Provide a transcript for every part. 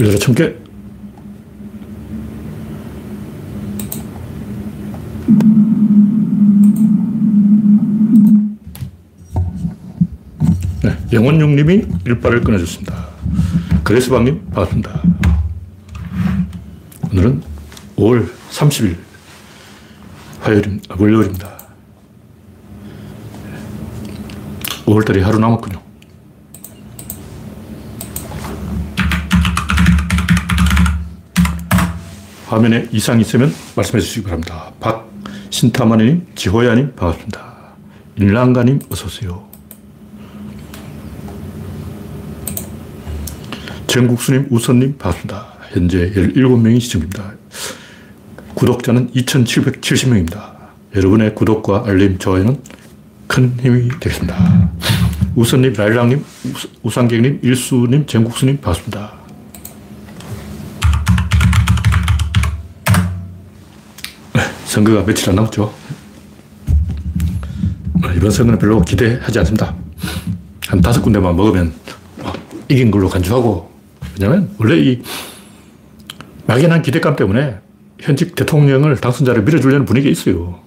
열려라 참깨. 네, 영원용님이 일발을 끊어줬습니다. 그레스방님 반갑습니다. 오늘은 5월 30일 화요일입니다. 월요일입니다. 5월달이 하루 남았군요. 화면에 이상이 있으면 말씀해 주시기 바랍니다. 박신타마님, 지호야님 반갑습니다. 일랑가님 어서오세요. 정국수님, 우선님 반갑습니다. 현재 17명이 시청입니다. 구독자는 2,770명입니다. 여러분의 구독과 알림, 좋아요는 큰 힘이 되겠습니다. 우선님, 라일랑님, 우상객님, 일수님, 정국수님 반갑습니다. 선거가 며칠 안 남았죠. 이번 선거는 별로 기대하지 않습니다. 한 다섯 군데만 먹으면 이긴 걸로 간주하고, 왜냐면 원래 이 막연한 기대감 때문에 현직 대통령을 당선자를 밀어주려는 분위기가 있어요.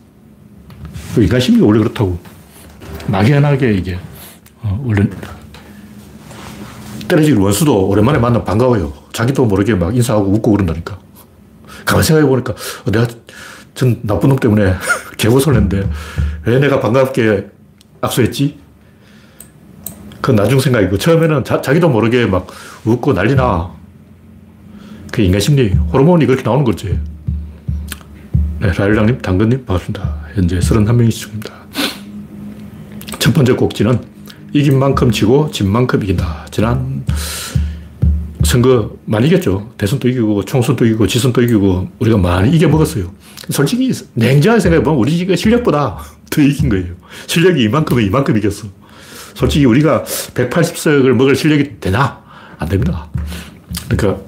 그 인간심이 원래 그렇다고. 막연하게 이게, 어, 원래 때려질 원수도 오랜만에 만나면 반가워요. 자기도 모르게 막 인사하고 웃고 그런다니까. 가만 생각해 보니까 어, 내가 전 나쁜 놈 때문에 개고소를 했는데 왜 내가 반갑게 악수했지? 그건 나중 생각이고 처음에는 자, 기도 모르게 막 웃고 난리 나. 그 인간 심리, 호르몬이 그렇게 나오는 거지. 네, 라일랑님, 당근님 반갑습니다. 현재 31명이 시청입니다. 첫 번째 꼭지는 이긴 만큼 지고 진 만큼 이긴다. 지난 선거 많이 이겼죠. 대선도 이기고 총선도 이기고 지선도 이기고 우리가 많이 이겨먹었어요. 솔직히 냉정하게 생각해보면 우리 지금 실력보다 더 이긴 거예요. 실력이 이만큼은 이만큼 이겼어. 솔직히 우리가 180석을 먹을 실력이 되나? 안 됩니다. 그러니까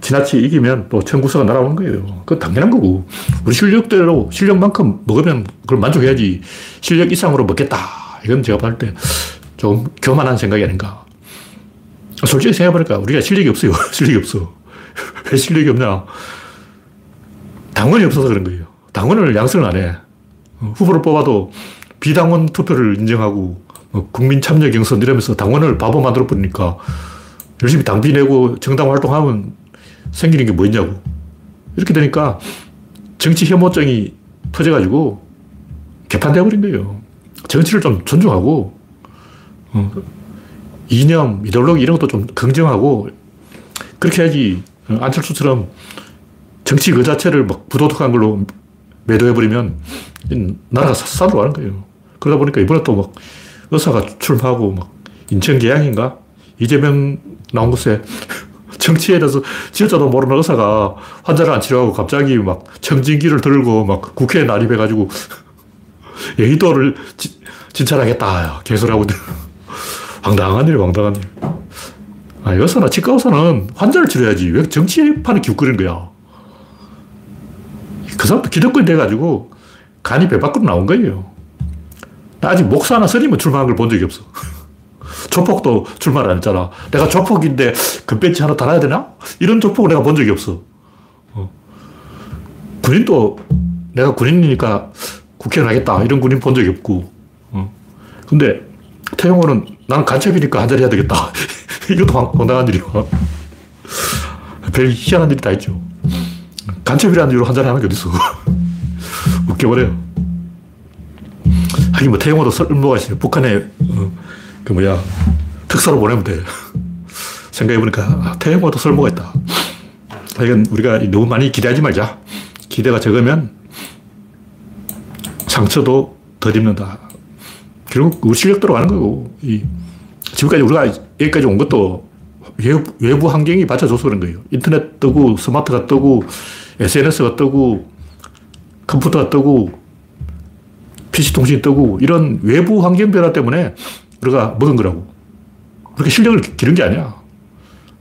지나치 이기면 또 청구서가 날아오는 거예요. 그건 당연한 거고. 우리 실력대로 실력만큼 먹으면 그걸 만족해야지 실력 이상으로 먹겠다. 이건 제가 봤을 때 좀 교만한 생각이 아닌가. 솔직히 생각해보니까 우리가 실력이 없어요. 실력이 없어. 왜 실력이 없냐. 당원이 없어서 그런 거예요. 당원을 양성을 안 해. 어, 후보를 뽑아도 비당원 투표를 인정하고 뭐 국민 참여 경선 이러면서 당원을 바보 만들어 버리니까 열심히 당비 내고 정당 활동하면 생기는 게 뭐 있냐고. 이렇게 되니까 정치 혐오증이 터져가지고 개판되어 버린 거예요. 정치를 좀 존중하고, 어, 이념, 이데올로기 이런 것도 좀 긍정하고, 그렇게 해야지 안철수처럼 정치 그 자체를 막 부도덕한 걸로 매도해버리면 나라가 산으로 가는 거예요. 그러다 보니까 이번에 또 막 의사가 출마하고 막 인천 계양인가? 이재명 나온 곳에 정치에 대해서 지어자도 모르는 의사가 환자를 안 치료하고 갑자기 막 청진기를 들고 막 국회에 난입해가지고 여의도를 진찰하겠다. 개소리하고 황당한 일, 황당한 일. 아, 의사나 치과 의사는 환자를 치료해야지. 왜 정치판에 기웃거리는 거야? 그 사람도 기득권이 돼가지고 간이 배 밖으로 나온 거예요. 나 아직 목사나 스님은 출마한 걸 본 적이 없어. 조폭도 출마를 안 했잖아. 내가 조폭인데 금배지 하나 달아야 되나? 이런 조폭을 내가 본 적이 없어. 어. 군인도 내가 군인이니까 국회의원 하겠다. 이런 군인 본 적이 없고. 어. 근데 태용호는 나는 간첩이니까 한 자리 해야 되겠다. 이것도 황당한 일이야. 별 희한한 일이 다 있죠. 간첩이라는 이유로 한자리 하는 게 어딨어. 웃겨버려요. 하긴 뭐 태용호도 설모가 있어요. 북한에 어, 그 뭐야 특사로 보내면 돼. 생각해보니까 아, 태용호도 설모가 있다. 하여간 우리가 너무 많이 기대하지 말자. 기대가 적으면 상처도 덜 입는다. 결국 우리 실력대로 가는 거고 이 지금까지 우리가 여기까지 온 것도 외부, 외부 환경이 받쳐줘서 그런 거예요. 인터넷 뜨고 스마트가 뜨고 SNS가 뜨고 컴퓨터가 뜨고 PC통신이 뜨고 이런 외부 환경 변화 때문에 우리가 먹은 거라고. 그렇게 실력을 기른 게 아니야.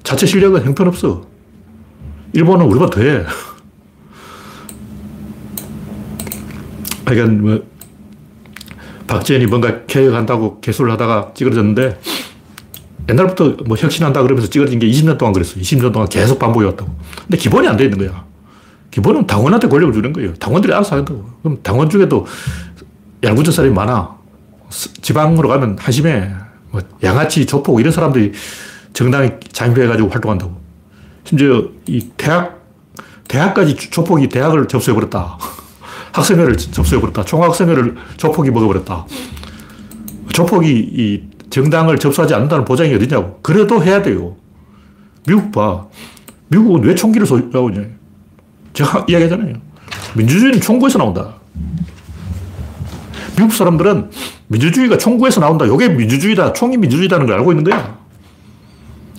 자체 실력은 형편없어. 일본은 우리보다 더해. 하여간 뭐 박지현이 뭔가 개혁한다고 개소를 하다가 찌그러졌는데 옛날부터 뭐 혁신한다 그러면서 찍어진 게 20년 동안 그랬어요. 20년 동안 계속 반복해 왔다고. 근데 기본이 안 돼 있는 거야. 기본은 당원한테 권력을 주는 거예요. 당원들이 알아서 한다고. 그럼 당원 중에도 얄궂은 사람이 많아. 지방으로 가면 한심해. 뭐 양아치, 조폭 이런 사람들이 정당에 잠입해가지고 활동한다고. 심지어 이 대학, 대학까지 조폭이 대학을 접수해버렸다. 학생회를 접수해버렸다. 총학생회를 조폭이 먹어버렸다. 조폭이 이 정당을 접수하지 않는다는 보장이 어디냐고. 그래도 해야 돼요. 미국 봐. 미국은 왜 총기를 소유하고 있냐. 제가 이야기하잖아요. 민주주의는 총구에서 나온다. 미국 사람들은 민주주의가 총구에서 나온다. 이게 민주주의다. 총이 민주주의다는 걸 알고 있는 거야.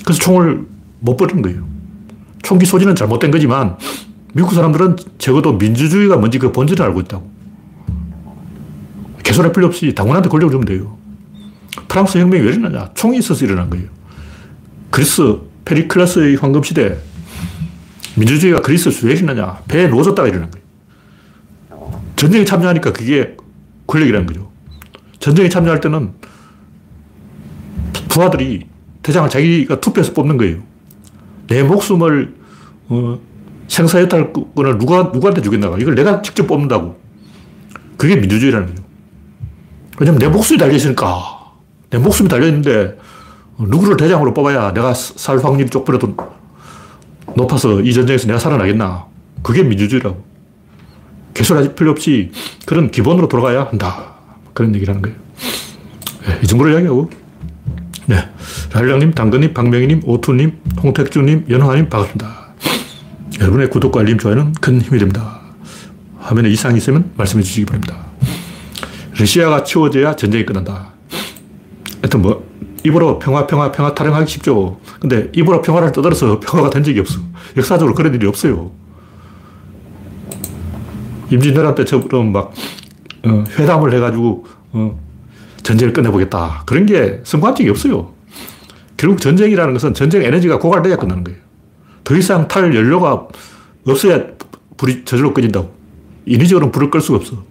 그래서 총을 못 버리는 거예요. 총기 소지는 잘못된 거지만 미국 사람들은 적어도 민주주의가 뭔지 그 본질을 알고 있다고. 개선할 필요 없이 당원한테 권력을 주면 돼요. 프랑스 혁명이 왜 일어나냐? 총이 있어서 일어난 거예요. 그리스 페리클라스의 황금 시대 민주주의가 그리스에서 왜 일어나냐? 배에 놓아졌다가 일어난 거예요. 전쟁에 참여하니까 그게 권력이라는 거죠. 전쟁에 참여할 때는 부하들이 대장을 자기가 투표해서 뽑는 거예요. 내 목숨을 어, 생사해탈권을 누가, 누구한테 주겠나 이걸 내가 직접 뽑는다고. 그게 민주주의라는 거예요. 왜냐면 내 목숨이 달려있으니까. 내 목숨이 달려있는데 누구를 대장으로 뽑아야 내가 살 확률이 쪽보라도 높아서 이 전쟁에서 내가 살아나겠나. 그게 민주주의라고. 개설할 필요 없이 그런 기본으로 돌아가야 한다. 그런 얘기를 하는 거예요. 네, 이 정도로 이야기하고. 네. 라일랑님, 당근님, 박명희님, 오투님, 홍택주님, 연화님, 반갑습니다. 여러분의 구독과 알림, 좋아요는 큰 힘이 됩니다. 화면에 이상이 있으면 말씀해 주시기 바랍니다. 러시아가 치워져야 전쟁이 끝난다. 하여튼 뭐, 입으로 평화, 평화, 평화 타령하기 쉽죠. 근데 입으로 평화를 떠들어서 평화가 된 적이 없어. 역사적으로 그런 일이 없어요. 임진왜란 때처럼 막, 어, 회담을 해가지고, 어, 전쟁을 끝내보겠다. 그런 게 성공한 적이 없어요. 결국 전쟁이라는 것은 전쟁 에너지가 고갈돼야 끝나는 거예요. 더 이상 탈 연료가 없어야 불이 저절로 꺼진다고. 인위적으로 불을 끌 수가 없어.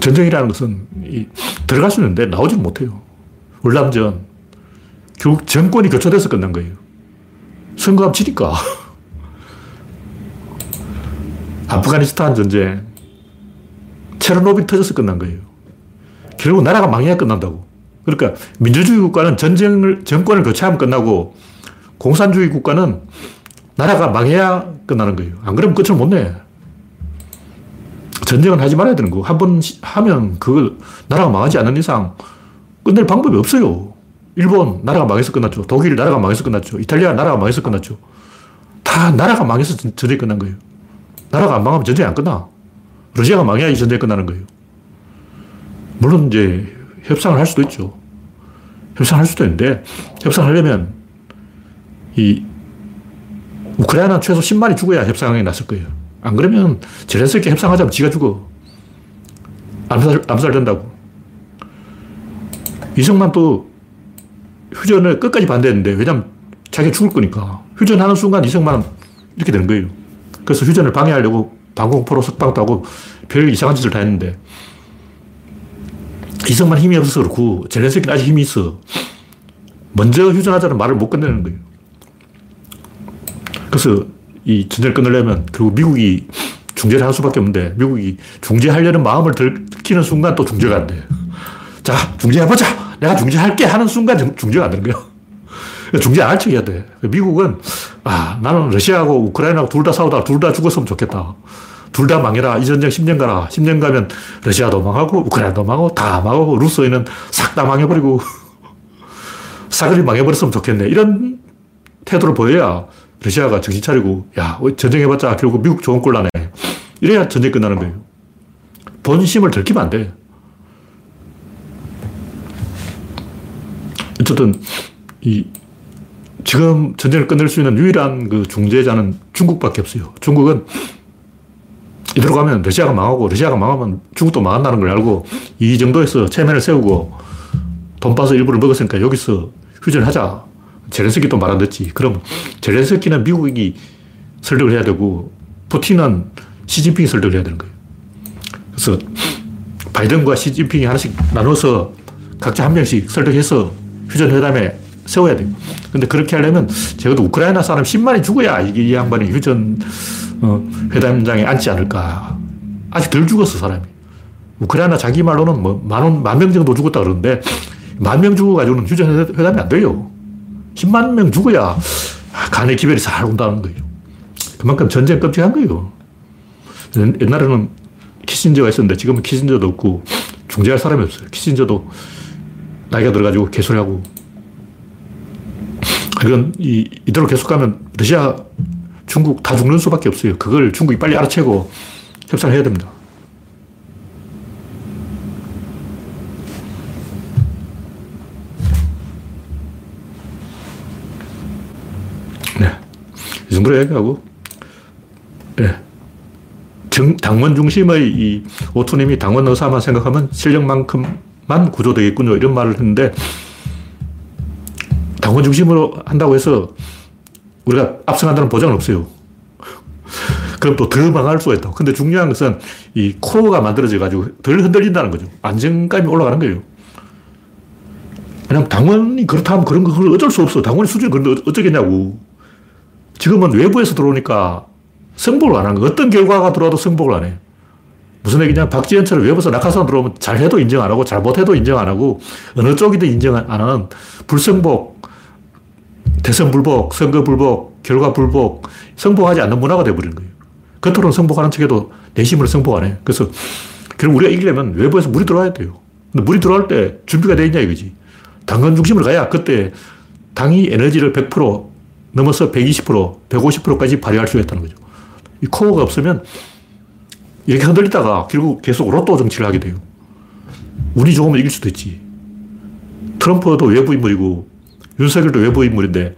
전쟁이라는 것은 들어갈 수 있는데 나오지 못해요. 월남전. 결국 정권이 교체돼서 끝난 거예요. 선거하면 지니까. 아프가니스탄 전쟁. 체르노빌 터져서 끝난 거예요. 결국 나라가 망해야 끝난다고. 그러니까 민주주의 국가는 전쟁을, 정권을 교체하면 끝나고 공산주의 국가는 나라가 망해야 끝나는 거예요. 안 그러면 끝을 못 내. 전쟁은 하지 말아야 되는 거고, 한 번 하면 그걸 나라가 망하지 않는 이상 끝낼 방법이 없어요. 일본 나라가 망해서 끝났죠. 독일 나라가 망해서 끝났죠. 이탈리아 나라가 망해서 끝났죠. 다 나라가 망해서 전쟁이 끝난 거예요. 나라가 안 망하면 전쟁이 안 끝나. 러시아가 망해야 전쟁이 끝나는 거예요. 물론 이제 협상을 할 수도 있죠. 협상할 수도 있는데, 협상하려면 이 우크라이나는 최소 10만이 죽어야 협상에 나설 거예요. 안 그러면 제렌스키 협상하자면 지가 죽어. 암살, 암살된다고. 이승만 또 휴전을 끝까지 반대했는데, 왜냐면 자기가 죽을 거니까. 휴전하는 순간 이승만은 이렇게 되는 거예요. 그래서 휴전을 방해하려고 방공포로 석방도 하고 별 이상한 짓을 다 했는데, 이승만 힘이 없어서 그렇고, 젤렌스키는 아직 힘이 있어. 먼저 휴전하자는 말을 못 끝내는 거예요. 그래서 이 전쟁을 끊으려면 결국 미국이 중재를 할 수밖에 없는데 미국이 중재하려는 마음을 들키는 순간 또 중재가 안 돼. 자, 중재해보자! 내가 중재할게! 하는 순간 중재가 안 되는 거야. 중재 안 할 척 해야 돼. 미국은, 아, 나는 러시아하고 우크라이나하고 둘 다 싸우다가 둘 다 죽었으면 좋겠다. 둘 다 망해라. 이 전쟁 10년 가라. 10년 가면 러시아도 망하고 우크라이나도 망하고 다 망하고 루스어는 싹다 망해버리고 사그리 망해버렸으면 좋겠네. 이런 태도를 보여야 러시아가 정신 차리고, 야, 전쟁해봤자 결국 미국 좋은 꼴 나네. 이래야 전쟁 끝나는 거예요. 본심을 들키면 안 돼. 어쨌든, 이, 지금 전쟁을 끝낼 수 있는 유일한 그 중재자는 중국밖에 없어요. 중국은 이대로 가면 러시아가 망하고, 러시아가 망하면 중국도 망한다는 걸 알고, 이 정도에서 체면을 세우고, 돈빠서 일부를 먹었으니까 여기서 휴전하자. 제렌스키도 말 안 듣지. 그럼 제렌스키는 미국이 설득을 해야 되고, 푸틴은 시진핑이 설득을 해야 되는 거예요. 그래서 바이든과 시진핑이 하나씩 나눠서 각자 한 명씩 설득해서 휴전회담에 세워야 돼요. 근데 그렇게 하려면 적어도 우크라이나 사람 10만이 죽어야 이 양반이 휴전 어, 회담장에 앉지 않을까. 아직 덜 죽었어, 사람이. 우크라이나 자기 말로는 뭐 만, 만명 정도 죽었다 그러는데 만 명 죽어가지고는 휴전 회담이 안 돼요. 10만 명 죽어야 간의 기별이 잘 온다는 거예요. 그만큼 전쟁 끔찍한 거예요. 옛날에는 키신저가 있었는데 지금은 키신저도 없고 중재할 사람이 없어요. 키신저도 나이가 들어가지고 개소리하고 이건 이, 이대로 계속 가면 러시아, 중국 다 죽는 수밖에 없어요. 그걸 중국이 빨리 알아채고 협상을 해야 됩니다. 네. 이 정도로 얘기하고, 네. 정, 당원 중심의 이 오토님이 당원 의사만 생각하면 실력만큼만 구조되겠군요. 이런 말을 했는데, 당원 중심으로 한다고 해서 우리가 압승한다는 보장은 없어요. 그럼 또더 망할 수가 있다. 근데 중요한 것은 이 코어가 만들어져 가지고 덜 흔들린다는 거죠. 안정감이 올라가는 거예요. 왜냐면 당원이 그렇다면 그런 거 어쩔 수 없어. 당원의 수준이 그런데 어쩌겠냐고. 지금은 외부에서 들어오니까 승복을 안 하는 거. 어떤 결과가 들어와도 승복을 안 해. 무슨 얘기냐. 박지현처럼 외부에서 낙하산 들어오면 잘해도 인정 안 하고 잘못해도 인정 안 하고 어느 쪽이든 인정 안 하는 불승복, 대선 불복, 선거 불복, 결과 불복, 승복하지 않는 문화가 돼버리는 거예요. 겉으로는 승복하는 척해도 내심으로 승복 안 해. 그래서 그럼 우리가 이기려면 외부에서 물이 들어와야 돼요. 근데 물이 들어올 때 준비가 돼 있냐 이거지. 당근 중심으로 가야 그때 당이 에너지를 100% 넘어서 120%, 150%까지 발휘할 수 있다는 거죠. 이 코어가 없으면 이렇게 흔들리다가 결국 계속 로또 정치를 하게 돼요. 운이 좋으면 이길 수도 있지. 트럼프도 외부 인물이고 윤석열도 외부 인물인데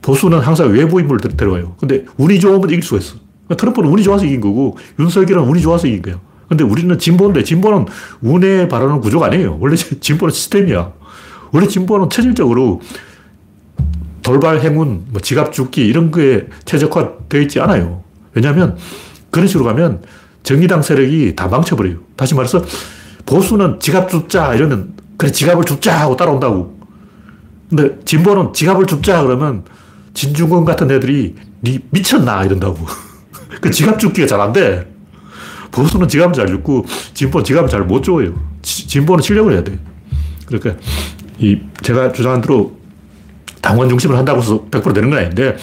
보수는 항상 외부 인물을 데려가요. 근데 운이 좋으면 이길 수가 있어. 그러니까 트럼프는 운이 좋아서 이긴 거고 윤석열은 운이 좋아서 이긴 거야. 근데 우리는 진보인데 진보는 운에 바라는 구조가 아니에요. 원래 진보는 시스템이야. 원래 진보는 체질적으로 돌발 행운, 뭐 지갑 죽기 이런 거에 최적화되어 있지 않아요. 왜냐하면 그런 식으로 가면 정의당 세력이 다 망쳐버려요. 다시 말해서 보수는 지갑 줍자 이러면 그래 지갑을 줍자 하고 따라온다고. 근데 진보는 지갑을 줍자 그러면 진중권 같은 애들이 니 미쳤나 이런다고. 그 지갑 줍기가 잘 안 돼. 보수는 지갑을 잘 줍고 진보는 지갑을 잘 못 줘요. 진보는 실력을 해야 돼. 그러니까 이 제가 주장한 대로 당원 중심을 한다고 해서 100% 되는 건 아닌데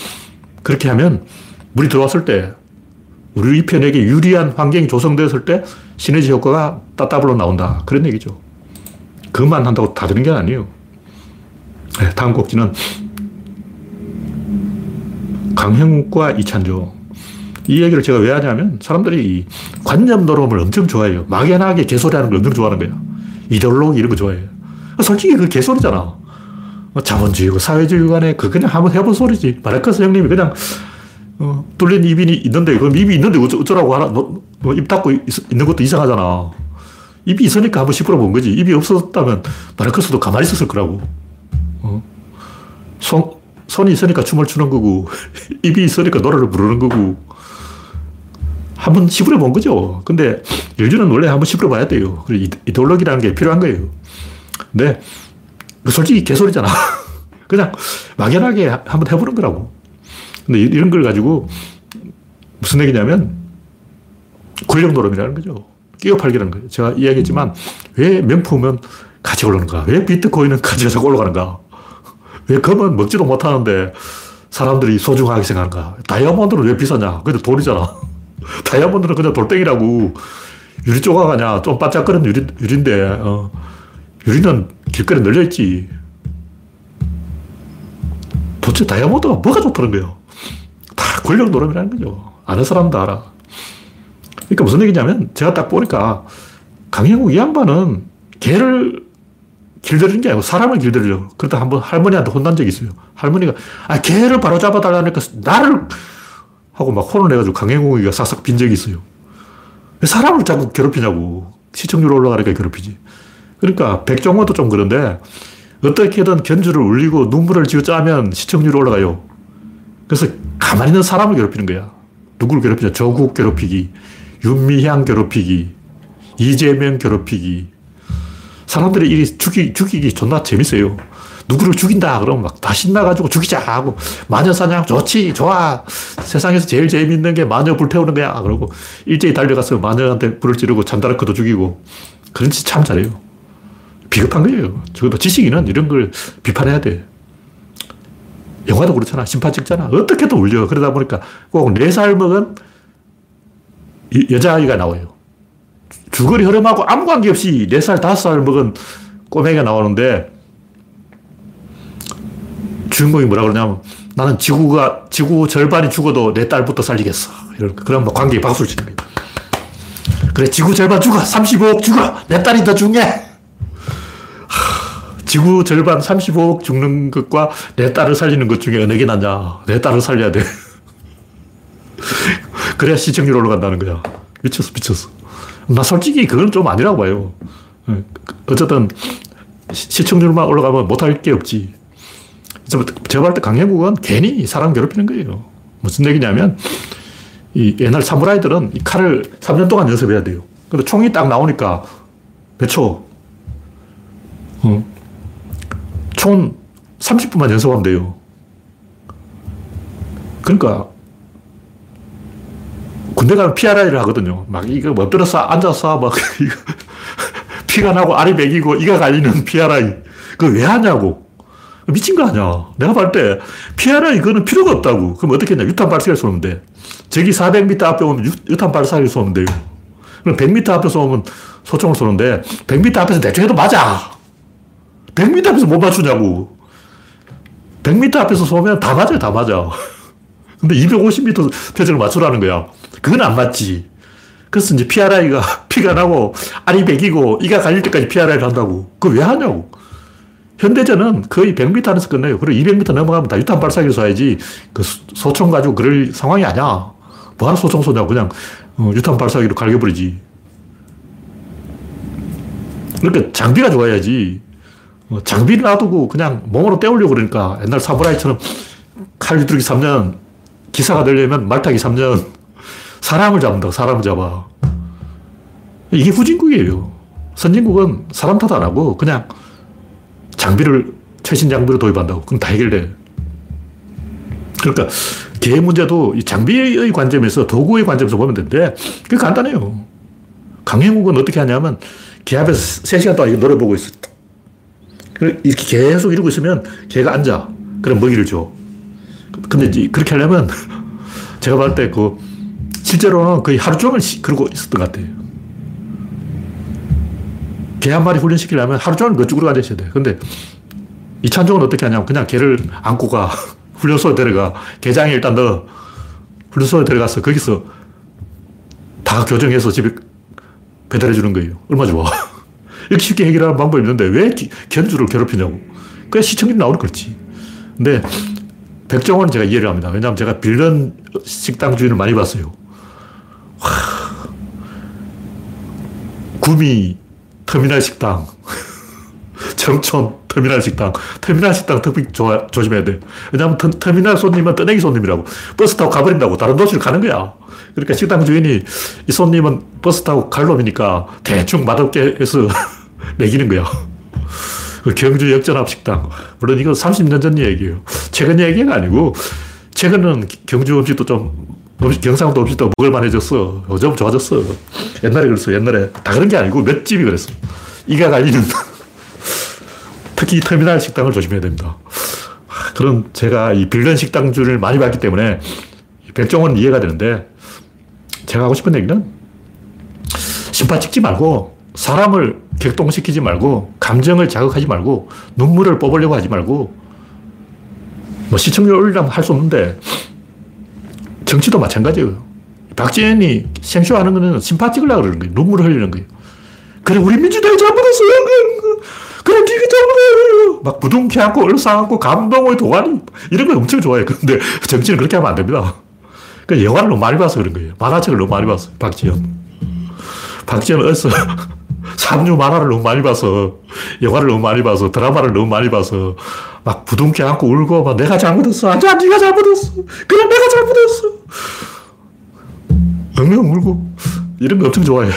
그렇게 하면 물이 들어왔을 때 우리 편에게 유리한 환경이 조성되었을 때 시너지 효과가 따따블로 나온다. 그런 얘기죠. 그것만 한다고 다 되는 게 아니에요. 네, 다음 곡지는 강형욱과 이찬조. 이 얘기를 제가 왜 하냐면 사람들이 관념 노름을 엄청 좋아해요. 막연하게 개소리하는 걸 엄청 좋아하는 거야. 이데올로기 이런 거 좋아해요. 솔직히 그 개소리잖아. 뭐 자본주의고 사회주의 간에 그 그냥 한번 해본 소리지. 마르크스 형님이 그냥 어, 뚫린 입이 있는데 그럼 입이 있는데 어쩌라고 하나 뭐, 뭐 입 닫고 있, 는 것도 이상하잖아. 입이 있으니까 한번 시끄러 본 거지. 입이 없었다면 마르크스도 가만히 있었을 거라고. 어? 손, 손이 있으니까 춤을 추는 거고, 입이 있으니까 노래를 부르는 거고, 한번 시부려 본 거죠. 근데 열주는 원래 한번 시부려 봐야 돼요. 이데올로기라는 게 필요한 거예요. 근데 솔직히 개소리잖아. 그냥 막연하게 한번 해보는 거라고. 근데 이런 걸 가지고 무슨 얘기냐면 권력 노름이라는 거죠. 끼어 팔기라는 거예요. 제가 이야기했지만 왜 명품은 가치 올라가는가? 왜 비트코인은 가치가 자꾸 올라가는가? 왜 금은 먹지도 못하는데 사람들이 소중하게 생각하는가? 다이아몬드는 왜 비싸냐? 그래도 돈이잖아. 다이아몬드는 그냥 돌덩이라고 유리 조각 아냐? 좀 반짝거리는 유리, 유리인데, 어. 유리는 길거리에 널려있지. 도대체 다이아몬드가 뭐가 좋다는 거예요? 다 권력 노름이라는 거죠. 아는 사람도 알아. 그러니까 무슨 얘기냐면 제가 딱 보니까 강형욱 이 양반은 개를 길들이는 게 아니고 사람을 길들이려고. 그러다 한번 할머니한테 혼난 적이 있어요. 할머니가, 아, 개를 바로 잡아달라니까 나를 하고 막 혼을 내가지고 강행욱이가 싹싹 빈 적이 있어요. 왜 사람을 자꾸 괴롭히냐고. 시청률 올라가니까 괴롭히지. 그러니까 백종원도 좀 그런데 어떻게든 견주를 울리고 눈물을 지어 짜면 시청률이 올라가요. 그래서 가만히 있는 사람을 괴롭히는 거야. 누구를 괴롭히냐? 조국 괴롭히기, 윤미향 괴롭히기, 이재명 괴롭히기. 사람들이 이 죽이, 죽이기 존나 재밌어요. 누구를 죽인다 그러면 막 다 신나가지고 죽이자 하고 마녀사냥 좋지 좋아 세상에서 제일 재밌는 게 마녀 불태우는 거야 그러고 일제히 달려가서 마녀한테 불을 지르고 잔다르크도 죽이고 그런 짓 참 잘해요 비겁한 거예요 적어도 지식인은 이런 걸 비판해야 돼 영화도 그렇잖아 심판 찍잖아 어떻게든 울려 그러다 보니까 꼭 4살 먹은 여자아이가 나와요 주거리 흐름하고 아무 관계없이 4살, 5살 먹은 꼬맹이가 나오는데 주인공이 뭐라 그러냐면 나는 지구가, 지구 절반이 죽어도 내 딸부터 살리겠어. 이런, 그럼 뭐 관계에 박수를 치는 거예요. 그래, 지구 절반 죽어. 35억 죽어. 내 딸이 더 중요해. 지구 절반 35억 죽는 것과 내 딸을 살리는 것 중에 어느 게 낫냐. 내 딸을 살려야 돼. 그래야 시청률 올라간다는 거야. 미쳤어, 미쳤어. 나 솔직히 그건 좀 아니라고 봐요. 어쨌든 시청률만 올라가면 못할 게 없지. 제가 볼때 강행국은 괜히 사람 괴롭히는 거예요. 무슨 얘기냐면, 이 옛날 사무라이들은 이 칼을 3년 동안 연습해야 돼요. 근데 총이 딱 나오니까 몇 초? 어. 총 30분만 연습하면 돼요. 그러니까 군대 가면 PRI를 하거든요. 막 이거 엎드려서 앉아서 막 피가 나고 알이 매기고 이가 갈리는 PRI. 그걸 왜 하냐고. 미친 거 아니야. 내가 볼 때, 피하라 이거는 필요가 없다고. 그럼 어떻게 했냐. 유탄 발사기를 쏘면 돼. 저기 400m 앞에 오면 유, 탄 발사기를 쏘면 돼요. 그럼 100m 앞에서 오면 소총을 쏘는데, 100m 앞에서 대충 해도 맞아. 100m 앞에서 못 맞추냐고. 100m 앞에서 쏘면 다 맞아요, 다 맞아. 근데 250m 표정을 맞추라는 거야. 그건 안 맞지. 그래서 이제 PRI가 피가 나고 알이 베기고 이가 갈릴 때까지 PRI를 한다고. 그거 왜 하냐고. 현대전은 거의 100m 안에서 끝내요. 그리고 200m 넘어가면 다 유탄 발사기를 쏴야지 그 소총 가지고 그럴 상황이 아니야. 뭐하러 소총 쏘냐고 그냥 어, 유탄 발사기로 갈겨버리지. 그러니까 장비가 좋아야지. 어, 장비를 놔두고 그냥 몸으로 때우려고 그러니까 옛날 사무라이처럼 칼 휘두르기 3년, 기사가 되려면 말타기 3년, 사람을 잡는다고 사람을 잡아. 이게 후진국이에요. 선진국은 사람 탓 안 하고 그냥 장비를 최신 장비로 도입한다고. 그럼 다 해결돼. 그러니까 개 문제도 이 장비의 관점에서 도구의 관점에서 보면 되는데 그게 간단해요. 강행국은 어떻게 하냐면 개 앞에서 3시간 동안 이거 노려보고 있어. 이렇게 계속 이러고 있으면 개가 앉아. 그럼 먹이를 줘. 근데 그렇게 하려면 제가 봤을 때 그 실제로는 거의 하루 종일 그러고 있었던 것 같아요. 개 한 마리 훈련시키려면 하루 종일 그쪽으로 앉아 있어야 돼. 근데 이찬종은 어떻게 하냐면 그냥 개를 안고 가. 훈련소에 데려가. 개장에 일단 넣어. 훈련소에 데려가서 거기서 다 교정해서 집에 배달해 주는 거예요. 얼마 좋아. 이렇게 쉽게 해결하는 방법이 있는데 왜 견주를 괴롭히냐고. 그래 시청률 나오는 거지. 근데 백종원은 제가 이해를 합니다. 왜냐하면 제가 빌런 식당 주인을 많이 봤어요. 와, 구미 터미널 식당. 점촌 터미널 식당. 터미널 식당 특히 조, 조심해야 돼. 왜냐하면 터, 터미널 손님은 뜨내기 손님이라고. 버스 타고 가버린다고. 다른 도시를 가는 거야. 그러니까 식당 주인이 이 손님은 버스 타고 갈 놈이니까 대충 맛없게 해서 매기는 거야. 그 경주 역전합 식당. 물론 이건 30년 전 얘기예요. 최근 얘기가 아니고, 최근은 경주 음식도 좀, 음식, 경상도 음식도 먹을만해졌어. 요즘 좋아졌어. 옛날에 그랬어. 옛날에. 다 그런 게 아니고 몇 집이 그랬어. 이가 갈리는. 특히 터미널 식당을 조심해야 됩니다. 그런 제가 이 빌런 식당주를 많이 봤기 때문에 백종원 이해가 되는데 제가 하고 싶은 얘기는 심파 찍지 말고 사람을 격동시키지 말고 감정을 자극하지 말고 눈물을 뽑으려고 하지 말고 뭐 시청률 올리려면 할 수 없는데 정치도 마찬가지예요. 박지원이 생쇼하는 거는 심파 찍으려고 그러는 거예요. 눈물을 흘리는 거예요. 그래, 우리 민주당이 잘못했어. 그래, 네가 잘못해. 막 부둥켜 안고, 얼싸안고, 감동의 도가니. 이런 거 엄청 좋아해. 근데 정치는 그렇게 하면 안 됩니다. 그 영화를 너무 많이 봐서 그런 거예요. 만화책을 너무 많이 봤어요. 박지현. 박지현은 어디서 삼류 만화를 너무 많이 봐서, 영화를 너무 많이 봐서, 드라마를 너무 많이 봐서, 막 부둥켜 안고 울고, 막 내가 잘못했어. 아니야, 네가 잘못했어. 그래, 내가 잘못했어. 엉엉 울고, 이런 거 엄청 좋아해.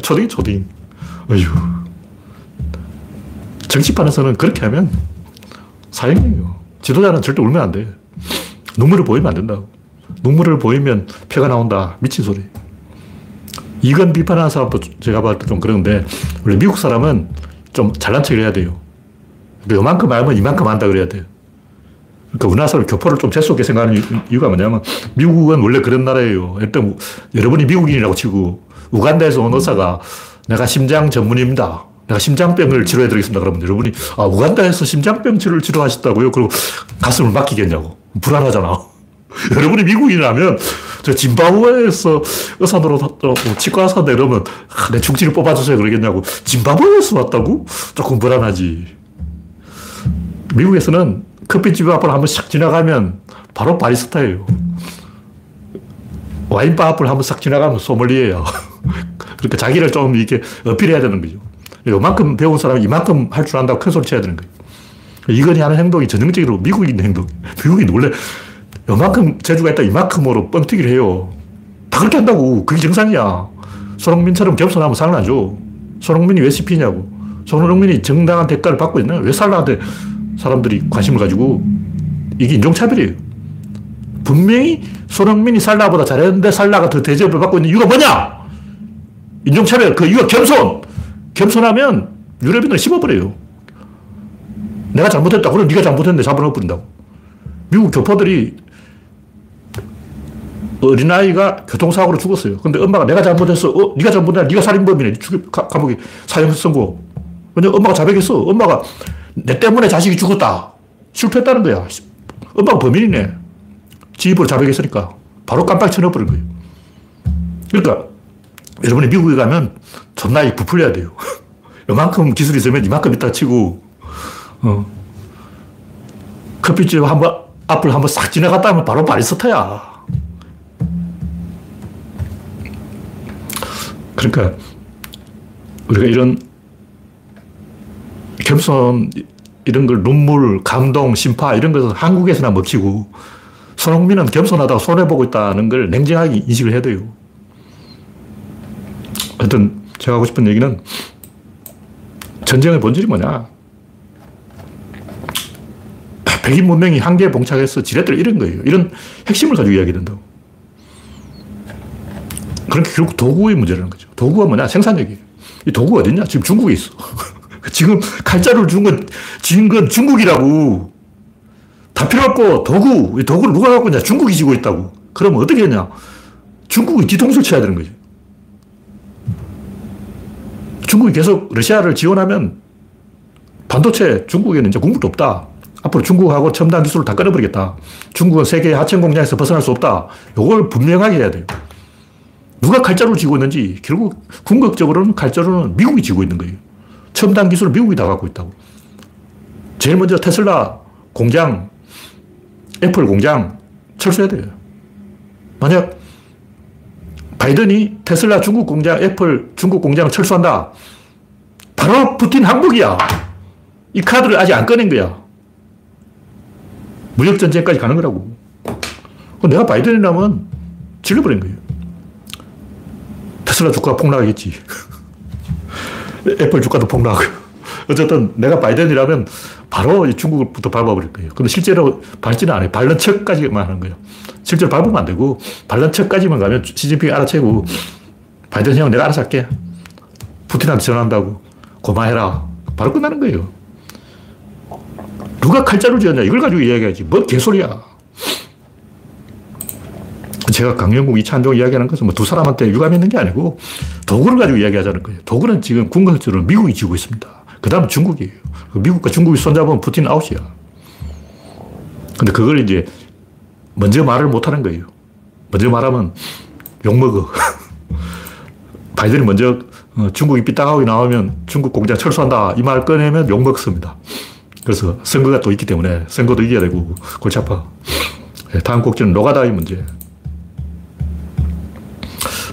초딩, 초딩. 어휴. 정치판에서는 그렇게 하면 사형이에요. 지도자는 절대 울면 안 돼. 눈물을 보이면 안 된다고. 눈물을 보이면 표가 나온다. 미친 소리. 이건 비판하는 사람도 제가 봤을 때 좀 그런데, 원래 미국 사람은 좀 잘난 척을 해야 돼요. 요만큼 알면 이만큼 한다 그래야 돼요. 그러니까 우리나라 사람 교포를 좀 재수없게 생각하는 이유가 뭐냐면, 미국은 원래 그런 나라예요. 일단 여러분이 미국인이라고 치고, 우간다에서 온 의사가 내가 심장 전문입니다. 내가 심장병을 치료해 드리겠습니다. 그러면 여러분이, 아, 우간다에서 심장병 치료를 치료하셨다고요? 그리고 가슴을 막히겠냐고. 불안하잖아. 여러분이 미국인이라면, 저 짐바브웨에서 의사 뭐 치과 의사인데 이러면, 아, 내 중지를 뽑아주세요. 그러겠냐고. 짐바브웨에서 왔다고? 조금 불안하지. 미국에서는 커피집 앞을 한번 싹 지나가면 바로 바리스타예요. 와인바 앞을 한번 싹 지나가면 소믈리에요. 그러니까 자기를 좀 이렇게 어필해야 되는 거죠. 요만큼 배운 사람이 이만큼 할 줄 안다고 큰 소리 쳐야 되는 거예요. 이건이 하는 행동이 전형적으로 미국인 행동. 미국인 원래 요만큼 재주가 있다 이만큼으로 뻥튀기를 해요. 다 그렇게 한다고. 그게 정상이야. 손흥민처럼 겸손하면 상을 안 줘. 손흥민이 왜 씹히냐고. 손흥민이 정당한 대가를 받고 있나? 왜 살라한테 사람들이 관심을 가지고 이게 인종차별이에요. 분명히 손흥민이 살라보다 잘했는데 살라가 더 대접을 받고 있는 이유가 뭐냐? 인종차별. 그 이유가 겸손. 겸손하면 유럽인들 씹어버려요. 내가 잘못했다. 그럼 네가 잘못했는데 잡아넣어버린다고. 미국 교포들이 어린아이가 교통사고로 죽었어요. 근데 엄마가 내가 잘못했어. 어, 네가 잘못했다. 네가 살인범이네. 죽 감옥에 사형 선고. 왜냐 엄마가 자백했어. 엄마가 내 때문에 자식이 죽었다. 실패했다는 거야. 엄마가 범인이네. 지 입으로 자백했으니까. 바로 깜빡 쳐넣어버린 거예요. 그러니까 여러분이 미국에 가면 존나 부풀려야 돼요. 요만큼 기술이 있으면 이만큼 있다 치고, 어. 커피집 한 번, 앞을 한번 싹 지나갔다 하면 바로 바리스타야. 그러니까, 우리가 이런 겸손, 이런 걸 눈물, 감동, 심파, 이런 것은 한국에서나 먹히고, 손흥민은 겸손하다고 손해보고 있다는 걸 냉정하게 인식을 해야 돼요. 하여튼, 제가 하고 싶은 얘기는 전쟁의 본질이 뭐냐? 백인 문명이 한계에 봉착해서 지렛대를 잃은 거예요. 이런 핵심을 가지고 이야기된다고. 그러니까 결국 도구의 문제라는 거죠. 도구가 뭐냐? 생산력이에요. 이 도구가 어딨냐? 지금 중국에 있어. 지금 칼자루를 준 건, 지은 건 중국이라고. 다 필요 없고 도구, 이 도구를 누가 갖고 있냐? 중국이 지고 있다고. 그러면 어떻게 했냐? 중국이 뒤통수를 쳐야 되는 거죠. 중국이 계속 러시아를 지원하면 반도체 중국에는 이제 국물도 없다. 앞으로 중국하고 첨단 기술을 다 끊어버리겠다. 중국은 세계 하청 공장에서 벗어날 수 없다. 이걸 분명하게 해야 돼요. 누가 칼자루를 쥐고 있는지 결국 궁극적으로는 칼자루는 미국이 쥐고 있는 거예요. 첨단 기술을 미국이 다 갖고 있다고. 제일 먼저 테슬라 공장, 애플 공장 철수해야 돼요. 만약 바이든이 테슬라 중국 공장, 애플 중국 공장을 철수한다. 바로 푸틴 항복이야. 이 카드를 아직 안 꺼낸 거야. 무역전쟁까지 가는 거라고. 내가 바이든이라면 질러버린 거예요. 테슬라 주가가 폭락하겠지. 애플 주가도 폭락하고. 어쨌든 내가 바이든이라면 바로 중국부터 밟아버릴 거예요. 근데 실제로 밟지는 않아요. 밟는 척까지만 하는 거예요. 실제로 밟으면 안 되고, 밟는 척까지만 가면 시진핑이 알아채고, 바이든 형 내가 알아서 할게. 푸틴한테 전화한다고. 고마해라. 바로 끝나는 거예요. 누가 칼자루 지었냐? 이걸 가지고 이야기하지. 뭐 개소리야. 제가 강영국, 이찬종 이야기하는 것은 뭐 두 사람한테 유감 있는 게 아니고 도구를 가지고 이야기하자는 거예요. 도구는 지금 궁극적으로 미국이 쥐고 있습니다. 그 다음 중국이에요. 미국과 중국이 손잡으면 푸틴 아웃이야. 근데 그걸 이제 먼저 말을 못 하는 거예요. 먼저 말하면 욕먹어. 바이든이 먼저 어, 중국이 삐딱하게 나오면 중국 공장 철수한다. 이 말 꺼내면 욕먹습니다. 그래서 선거가 또 있기 때문에 선거도 이겨야 되고 골치 아파. 예, 다음 곡지는 노가다의 문제.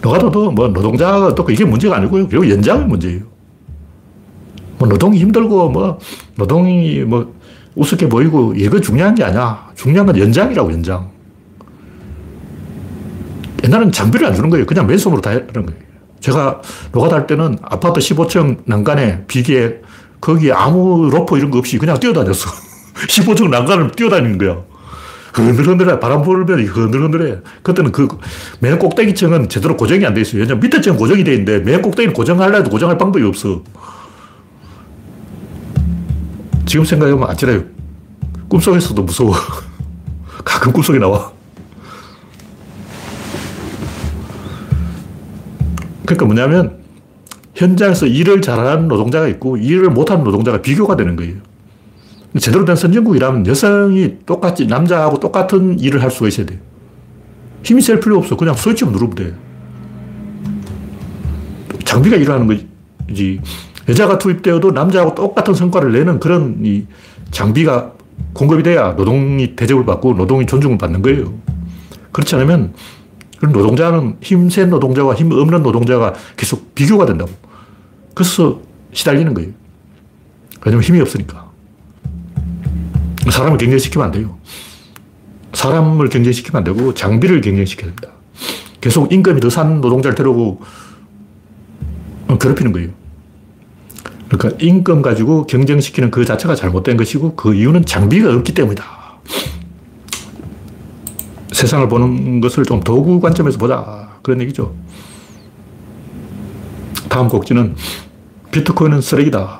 노가다도 뭐 노동자가 또 이게 문제가 아니고요. 그리고 연장의 문제예요. 뭐 노동이 힘들고 뭐 노동이 뭐 우습게 보이고 이거 중요한 게 아니야. 중요한 건 연장이라고 연장. 옛날에는 장비를 안 주는 거예요. 그냥 맨손으로 다 하는 거예요. 제가 노가다 할 때는 아파트 15층 난간에 비계 거기 아무 로프 이런 거 없이 그냥 뛰어다녔어. 15층 난간을 뛰어다니는 거야. 흔들흔들해. 바람 불면 흔들흔들해. 그때는 그 맨 꼭대기층은 제대로 고정이 안 돼 있어요. 왜냐면 밑에 층은 고정이 돼 있는데 맨 꼭대기는 고정하려 해도 고정할 방법이 없어. 지금 생각해보면 아찔해요. 꿈속에서도 무서워. 가끔 꿈속에 나와. 그러니까 뭐냐면 현장에서 일을 잘하는 노동자가 있고 일을 못하는 노동자가 비교가 되는 거예요. 제대로 된 선진국이라면 여성이 똑같이 남자하고 똑같은 일을 할 수가 있어야 돼요. 힘이 셀 필요 없어. 그냥 스위치만 누르면 돼. 장비가 일하는 거지. 여자가 투입되어도 남자하고 똑같은 성과를 내는 그런 이 장비가 공급이 돼야 노동이 대접을 받고 노동이 존중을 받는 거예요. 그렇지 않으면 노동자는 힘센 노동자와 힘 없는 노동자가 계속 비교가 된다고. 그래서 시달리는 거예요. 왜냐면 힘이 없으니까. 사람을 경쟁시키면 안 돼요. 사람을 경쟁시키면 안 되고 장비를 경쟁시켜야 됩니다. 계속 임금이 더 싼 노동자를 데려오고 괴롭히는 거예요. 그러니까 임금 가지고 경쟁시키는 그 자체가 잘못된 것이고 그 이유는 장비가 없기 때문이다. 세상을 보는 것을 좀 도구 관점에서 보자. 그런 얘기죠. 다음 곡지는 비트코인은 쓰레기다.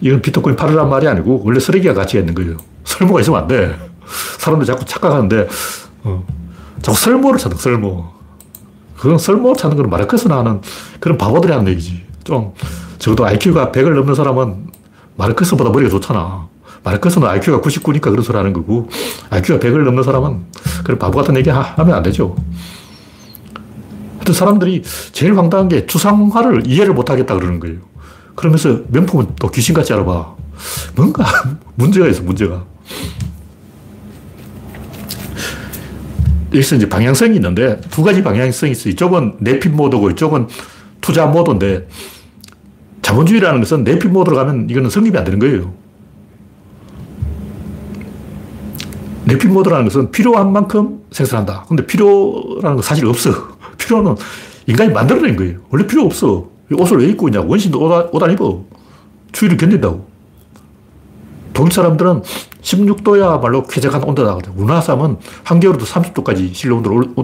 이건 비트코인 팔으란 말이 아니고 원래 쓰레기가 가치가 있는 거예요. 설모가 있으면 안 돼. 사람들이 자꾸 착각하는데 어, 자꾸 설모를 찾는 설모. 그건 설모 찾는 건 마르크스 나는 그런 바보들이 하는 얘기지. 좀 적어도 IQ가 100을 넘는 사람은 마르크스보다 머리가 좋잖아. 마르크스는 IQ가 99니까 그런 소리 하는 거고, IQ가 100을 넘는 사람은 그런 바보 같은 얘기 하면 안 되죠. 하여튼 사람들이 제일 황당한 게 추상화를 이해를 못 하겠다 그러는 거예요. 그러면서 명품은 또 귀신같이 알아봐. 뭔가 문제가 있어, 문제가. 여기서 이제 방향성이 있는데 두 가지 방향성이 있어. 이쪽은 내핀 모드고 이쪽은 투자 모드인데 자본주의라는 것은 내핀 모드로 가면 이거는 성립이 안 되는 거예요. 내핀 모드라는 것은 필요한 만큼 생산한다. 근데 필요라는 건 사실 없어. 필요는 인간이 만들어낸 거예요. 원래 필요 없어. 옷을 왜 입고 있냐고. 원신도 옷, 옷안 입어. 추위를 견딘다고. 독일 사람들은 16도야말로 쾌적한. 우리나라 사람은 한겨울에도 30도까지 실내 온도를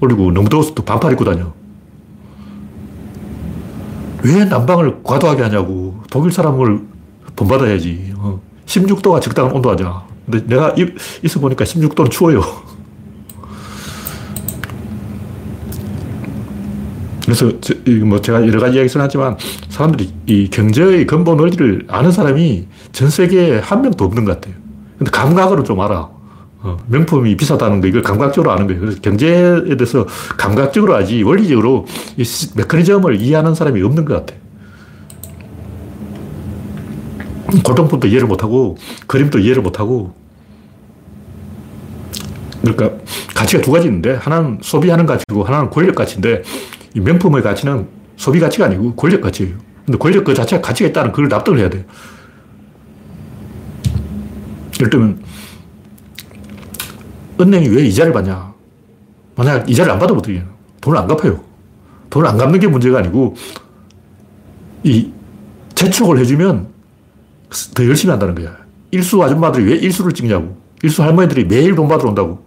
올리고 너무 더워서 또 반팔 입고 다녀. 왜 난방을 과도하게 하냐고. 독일 사람을 본받아야지. 16도가 어. 적당한 온도하자. 근데 내가 있어 보니까 16도는 추워요. 그래서 뭐 제가 여러 가지 이야기를 하지만 사람들이 이 경제의 근본 원리를 아는 사람이 전 세계에 한 명도 없는 것 같아요. 근데 감각으로 좀 알아. 어, 명품이 비싸다는 거 이걸 감각적으로 아는 거예요. 그래서 경제에 대해서 감각적으로 하지 원리적으로 이 메커니즘을 이해하는 사람이 없는 것 같아요. 골동품도 이해를 못하고 그림도 이해를 못하고 그러니까 가치가 두 가지 있는데 하나는 소비하는 가치고 하나는 권력 가치인데 이 명품의 가치는 소비 가치가 아니고 권력 가치예요. 근데 권력 그 자체가 가치가 있다는 그걸 납득을 해야 돼요. 예를 들면 은행이 왜 이자를 받냐? 만약 이자를 안 받으면 어떻게? 돈을 안 갚아요. 돈을 안 갚는 게 문제가 아니고 이 재촉을 해주면 더 열심히 한다는 거야. 일수 아줌마들이 왜 일수를 찍냐고. 일수 할머니들이 매일 돈 받으러 온다고.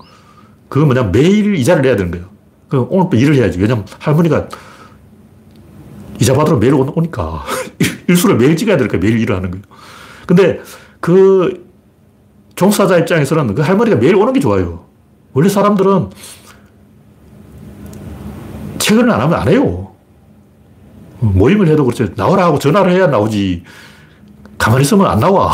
그거 뭐냐 매일 이자를 내야 되는 거예요. 그럼 오늘 또 일을 해야지. 왜냐면 할머니가 이자 받으러 매일 오니까. 일수를 매일 찍어야 되니까 매일 일을 하는 거예요. 근데 그 종사자 입장에서는 그 할머니가 매일 오는 게 좋아요. 원래 사람들은 퇴근을 안 하면 안 해요. 모임을 해도 그렇지. 나오라 하고 전화를 해야 나오지. 가만히 있으면 안 나와.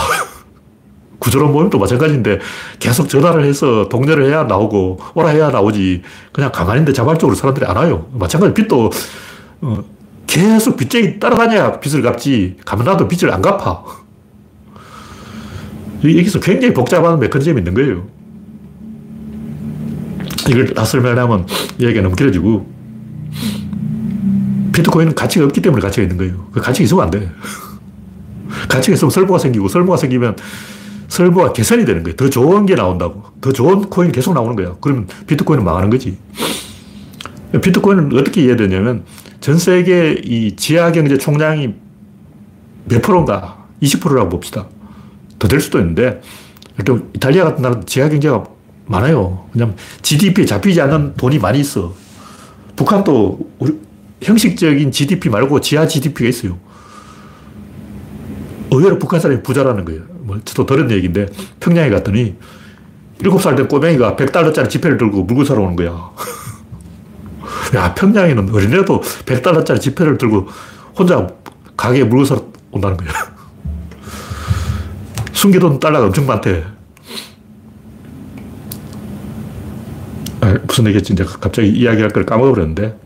구조론 모임도 마찬가지인데 계속 전화를 해서 동료를 해야 나오고 오라 해야 나오지. 그냥 가만히 있는데 자발적으로 사람들이 안 와요. 마찬가지 빚도 어, 계속 빚쟁이 따라다녀야 빚을 갚지. 가만 놔도 빚을 안 갚아. 여기서 굉장히 복잡한 메커니즘이 있는 거예요. 이걸 다 설명하면 이야기가 너무 길어지고, 비트코인은 가치가 없기 때문에 가치가 있는 거예요. 그 가치가 있으면 안 돼. 가치가 있으면 설모가 생기고, 설모가 생기면 설모가 개선이 되는 거예요. 더 좋은 게 나온다고. 더 좋은 코인이 계속 나오는 거야. 그러면 비트코인은 망하는 거지. 비트코인은 어떻게 이해되냐면, 전 세계 이 지하 경제 총량이 몇 프로인가? 20%라고 봅시다. 더 될 수도 있는데, 일단 이탈리아 같은 나라는 지하 경제가 많아요. 왜냐면 GDP에 잡히지 않는 돈이 많이 있어. 북한도 우리 형식적인 GDP 말고 지하 GDP가 있어요. 의외로 북한 사람이 부자라는 거예요. 뭐, 저도 들은 얘기인데, 평양에 갔더니, 7살 된 꼬맹이가 100달러짜리 지폐를 들고 물건 사러 오는 거야. 야, 평양에는 어린애도 100달러짜리 지폐를 들고 혼자 가게에 물건 사러 온다는 거야. 숨겨둔 달러가 엄청 많대. 아, 무슨 얘기였지? 이제 갑자기 이야기할 걸 까먹어버렸는데.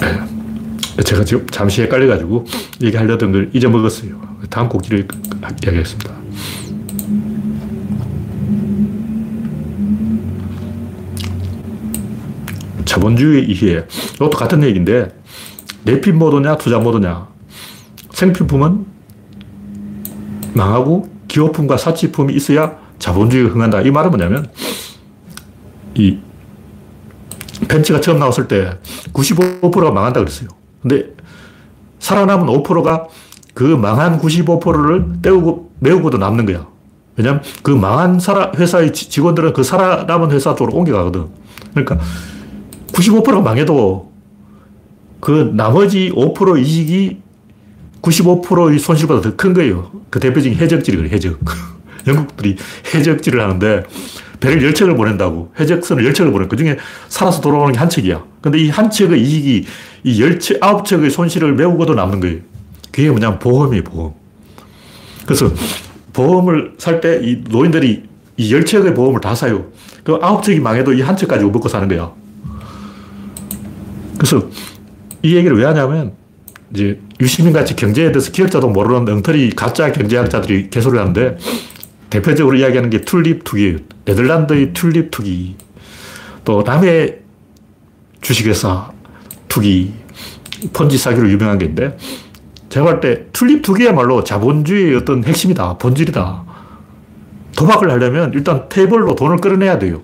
네. 제가 지금 잠시 헷갈려가지고 얘기하려던 걸 잊어먹었어요. 다음 곡기를 이야기하겠습니다. 자본주의 이해. 이것도 같은 얘기인데, 내핀 모드냐, 투자 모드냐. 생필품은 망하고 기호품과 사치품이 있어야 자본주의가 흥한다. 이 말은 뭐냐면, 이 벤츠가 처음 나왔을 때 95%가 망한다 그랬어요. 근데 살아남은 5%가 그 망한 95%를 떼우고, 메우고도 남는 거야. 왜냐면 그 망한 회사의 직원들은 그 살아남은 회사 쪽으로 옮겨가거든. 그러니까 95%가 망해도 그 나머지 5% 이익이 95%의 손실보다 더 큰 거예요. 그 대표적인 해적질이거든요, 해적. 영국들이 해적질을 하는데 배를 10척을 보낸다고. 해적선을 10척을 보낸 그 중에 살아서 돌아오는 게 한 척이야. 근데 이 한 척의 이익이 이 10척, 9척의 손실을 메우고도 남는 거예요. 그게 뭐냐면 보험이에요, 보험. 그래서 보험을 살 때 이 노인들이 이 10척의 보험을 다 사요. 그 9척이 망해도 이 한 척까지 먹고 사는 거야. 그래서 이 얘기를 왜 하냐면 이제 유시민 같이 경제에 대해서 기억자도 모르는 엉터리 가짜 경제학자들이 개소를 하는데 대표적으로 이야기하는 게 튤립 투기예요. 네덜란드의 튤립 투기. 또 남의 주식회사 투기. 펀지 사기로 유명한 게 있는데 제가 볼 때 튤립 투기야말로 자본주의의 어떤 핵심이다. 본질이다. 도박을 하려면 일단 테이블로 돈을 끌어내야 돼요.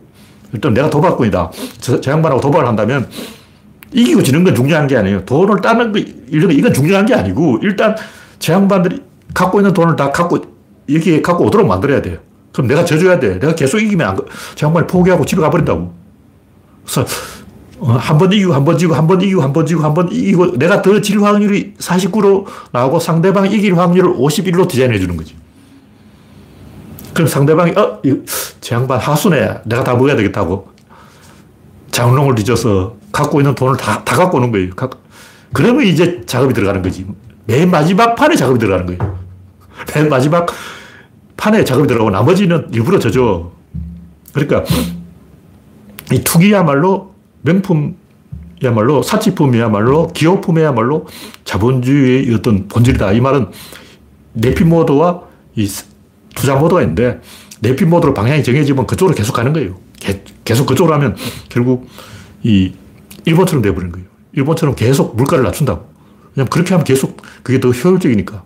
일단 내가 도박꾼이다. 저, 저 양반하고 도박을 한다면 이기고 지는 건 중요한 게 아니에요. 돈을 따는 거, 이런 거, 이건 중요한 게 아니고, 일단 제 양반들이 갖고 있는 돈을 다 갖고, 여기에 갖고 오도록 만들어야 돼요. 그럼 내가 져줘야 돼. 내가 계속 이기면 안, 제 양반이 포기하고 집에 가버린다고. 그래서, 어, 한번 이기고, 한 번 지고, 한 번 이기고, 한 번 지고, 한 번 이기고, 내가 더 질 확률이 49로 나오고 상대방이 이길 확률을 51로 디자인해 주는 거지. 그럼 상대방이, 어, 제 양반 하수네. 내가 다 먹어야 되겠다고. 장롱을 뒤져서 갖고 있는 돈을 다, 다 갖고 오는 거예요. 그러면 이제 작업이 들어가는 거지. 맨 마지막 판에 작업이 들어가는 거예요. 맨 마지막 판에 작업이 들어가고 나머지는 일부러 져줘. 그러니까 이 투기야말로 명품이야말로 사치품이야말로 기호품이야말로 자본주의의 어떤 본질이다. 이 말은 내핀 모드와 이 투자 모드가 있는데 내핀 모드로 방향이 정해지면 그쪽으로 계속 가는 거예요. 계속 그쪽으로 하면 결국 이 일본처럼 돼버린 거예요. 일본처럼 계속 물가를 낮춘다고. 왜냐면 그렇게 하면 계속 그게 더 효율적이니까.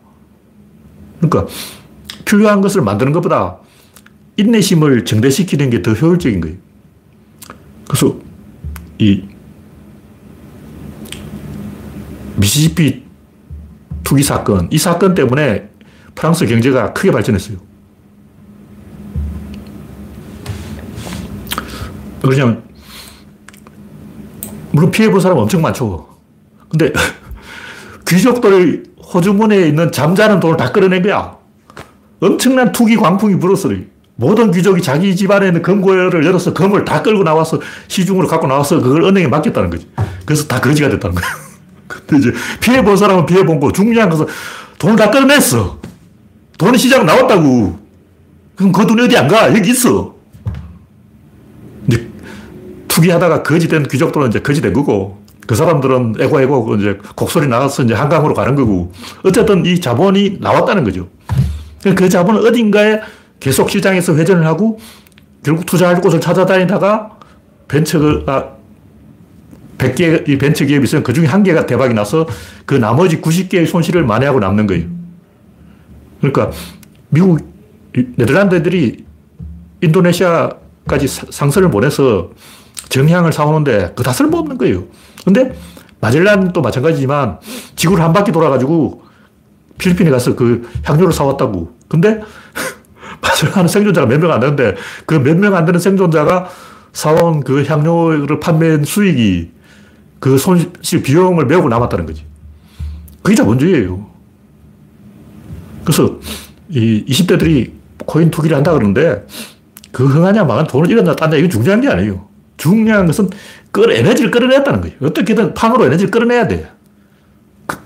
그러니까 필요한 것을 만드는 것보다 인내심을 증대시키는 게 더 효율적인 거예요. 그래서 이 미시시피 투기 사건, 이 사건 때문에 프랑스 경제가 크게 발전했어요. 그러냐면 물론 피해본 사람은 엄청 많죠. 근데 귀족들이 호주문에 있는 잠자는 돈을 다 끌어낸 거야. 엄청난 투기 광풍이 불었어요. 모든 귀족이 자기 집안에 있는 금고를 열어서 금을 다 끌고 나와서 시중으로 갖고 나와서 그걸 은행에 맡겼다는 거지. 그래서 다 거지가 됐다는 거야. 근데 이제 피해본 사람은 피해본 거. 중요한 것은 돈을 다 끌어냈어. 돈이 시장 나왔다고. 그럼 그 돈이 어디 안 가? 여기 있어. 투기하다가 거지된 귀족들은 이제 거지된 거고, 그 사람들은 에고에고 이제 곡소리 나가서 이제 한강으로 가는 거고, 어쨌든 이 자본이 나왔다는 거죠. 그 자본은 어딘가에 계속 시장에서 회전을 하고, 결국 투자할 곳을 찾아다니다가 벤처가 100개 이 벤처 기업이 있으면 그 중에 한 개가 대박이 나서 그 나머지 90개의 손실을 만회하고 남는 거예요. 그러니까 미국, 네덜란드 들이 인도네시아까지 상선을 보내서 정향을 사오는데 그다 쓸모없는 거예요. 근데 마젤란도 마찬가지지만 지구를 한 바퀴 돌아가지고 필리핀에 가서 그 향료를 사왔다고. 근데 마젤란은 생존자가 몇 명 안 되는데 그 몇 명 안 되는 생존자가 사온 그 향료를 판매한 수익이 그 손실 비용을 메우고 남았다는 거지. 그게 자본주의예요. 그래서 이 20대들이 코인 투기를 한다 그러는데 그 흥하냐 망한 돈을 잃었냐 딴냐 이거 중요한 게 아니에요. 중요한 것은 끌 에너지를 끌어냈다는 거예요. 어떻게든 판으로 에너지를 끌어내야 돼. 그,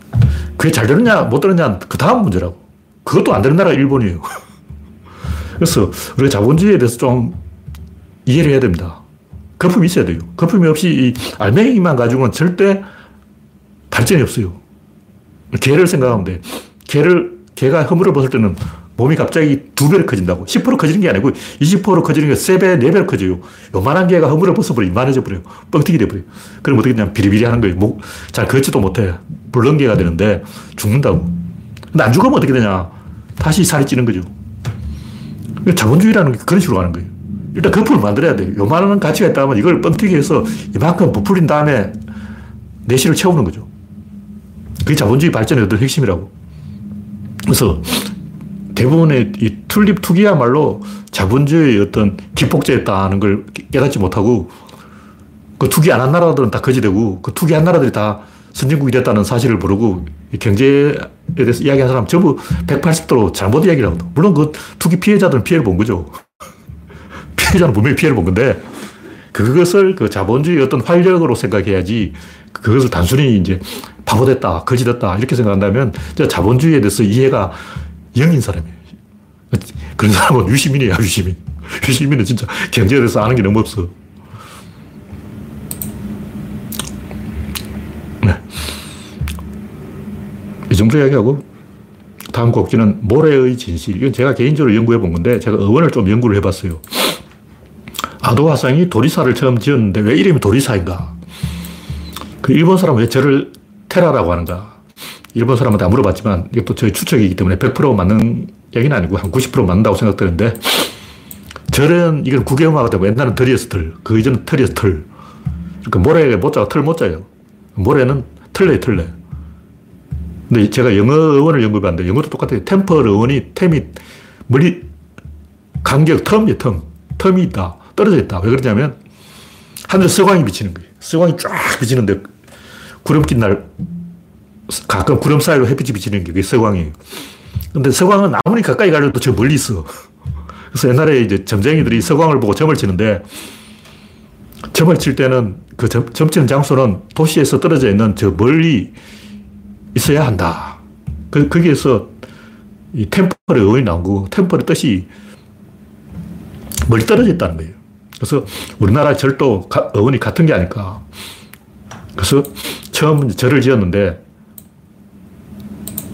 그게 잘 되느냐 못 되느냐 그 다음 문제라고. 그것도 안 되는 나라가 일본이에요. 그래서 우리가 자본주의에 대해서 좀 이해를 해야 됩니다. 거품이 있어야 돼요. 거품이 없이 이 알맹이만 가지고는 절대 발전이 없어요. 개를 생각하면 돼. 개를, 개가 허물을 벗을 때는 몸이 갑자기 두 배로 커진다고. 10% 커지는 게 아니고 20% 커지는 게 3배, 4배로 커져요. 요만한 개가 허물을 벗어버려 이만해져 버려요. 뻥튀기 돼버려요. 그럼 어떻게 되냐면 비리비리 하는 거예요. 목, 잘 걷지도 못해. 불렁개가 되는데 죽는다고. 근데 안 죽으면 어떻게 되냐. 다시 살이 찌는 거죠. 자본주의라는 게 그런 식으로 가는 거예요. 일단 거품을 만들어야 돼요. 요만한 가치가 있다면 이걸 뻥튀기 해서 이만큼 부풀린 다음에 내실을 채우는 거죠. 그게 자본주의 발전의 어떤 핵심이라고. 그래서 대부분의 이 튤립 투기야말로 자본주의의 어떤 기폭제였다는 걸 깨닫지 못하고 그 투기 안 한 나라들은 다 거지되고 그 투기 한 나라들이 다 선진국이 됐다는 사실을 모르고 경제에 대해서 이야기하는 사람 전부 180도로 잘못 이야기를 하거든. 물론 그 투기 피해자들은 피해를 본 거죠. 피해자는 분명히 피해를 본 건데 그것을 그 자본주의 어떤 활력으로 생각해야지 그것을 단순히 이제 바보됐다, 거지됐다 이렇게 생각한다면 자본주의에 대해서 이해가 영인 사람이에요. 그런 사람은 유시민이야, 유시민. 유시민은 진짜 경제에 대해서 아는 게 너무 없어. 네. 이 정도 이야기하고 다음 곡지는 모래의 진실. 이건 제가 개인적으로 연구해 본 건데 제가 어원을 좀 연구를 해 봤어요. 아도화상이 도리사를 처음 지었는데 왜 이름이 도리사인가? 그 일본 사람은 왜 저를 테라라고 하는가? 일본 사람한테 물어봤지만 이것도 저희 추측이기 때문에 100% 맞는 얘기는 아니고 한 90% 맞는다고 생각되는데 절은 이건 국외음악이 되고 옛날은 덜이었어 덜. 그 이전은 털이었어 털. 그러니까 모래가 모자가 털 모자예요. 모래는 털레 털레. 근데 제가 영어 어원을 연구해봤는데 영어도 똑같아요. 템퍼 어원이 템이 멀리 간격 텀이 텀. 텀이 있다. 떨어져 있다. 왜 그러냐면 하늘에 서광이 비치는 거예요. 서광이 쫙 비치는데 구름 낀 날 가끔 구름 사이로 햇빛이 비치는 게 서광이에요. 근데 서광은 아무리 가까이 가려도 저 멀리 있어. 그래서 옛날에 이제 점쟁이들이 서광을 보고 점을 치는데 점을 칠 때는 그 점, 점 치는 장소는 도시에서 떨어져 있는 저 멀리 있어야 한다. 그, 거기에서 이 템펄의 어원이 나온 거고, 템펄의 뜻이 멀리 떨어져 있다는 거예요. 그래서 우리나라 절도 어원이 같은 게 아닐까. 그래서 처음 절을 지었는데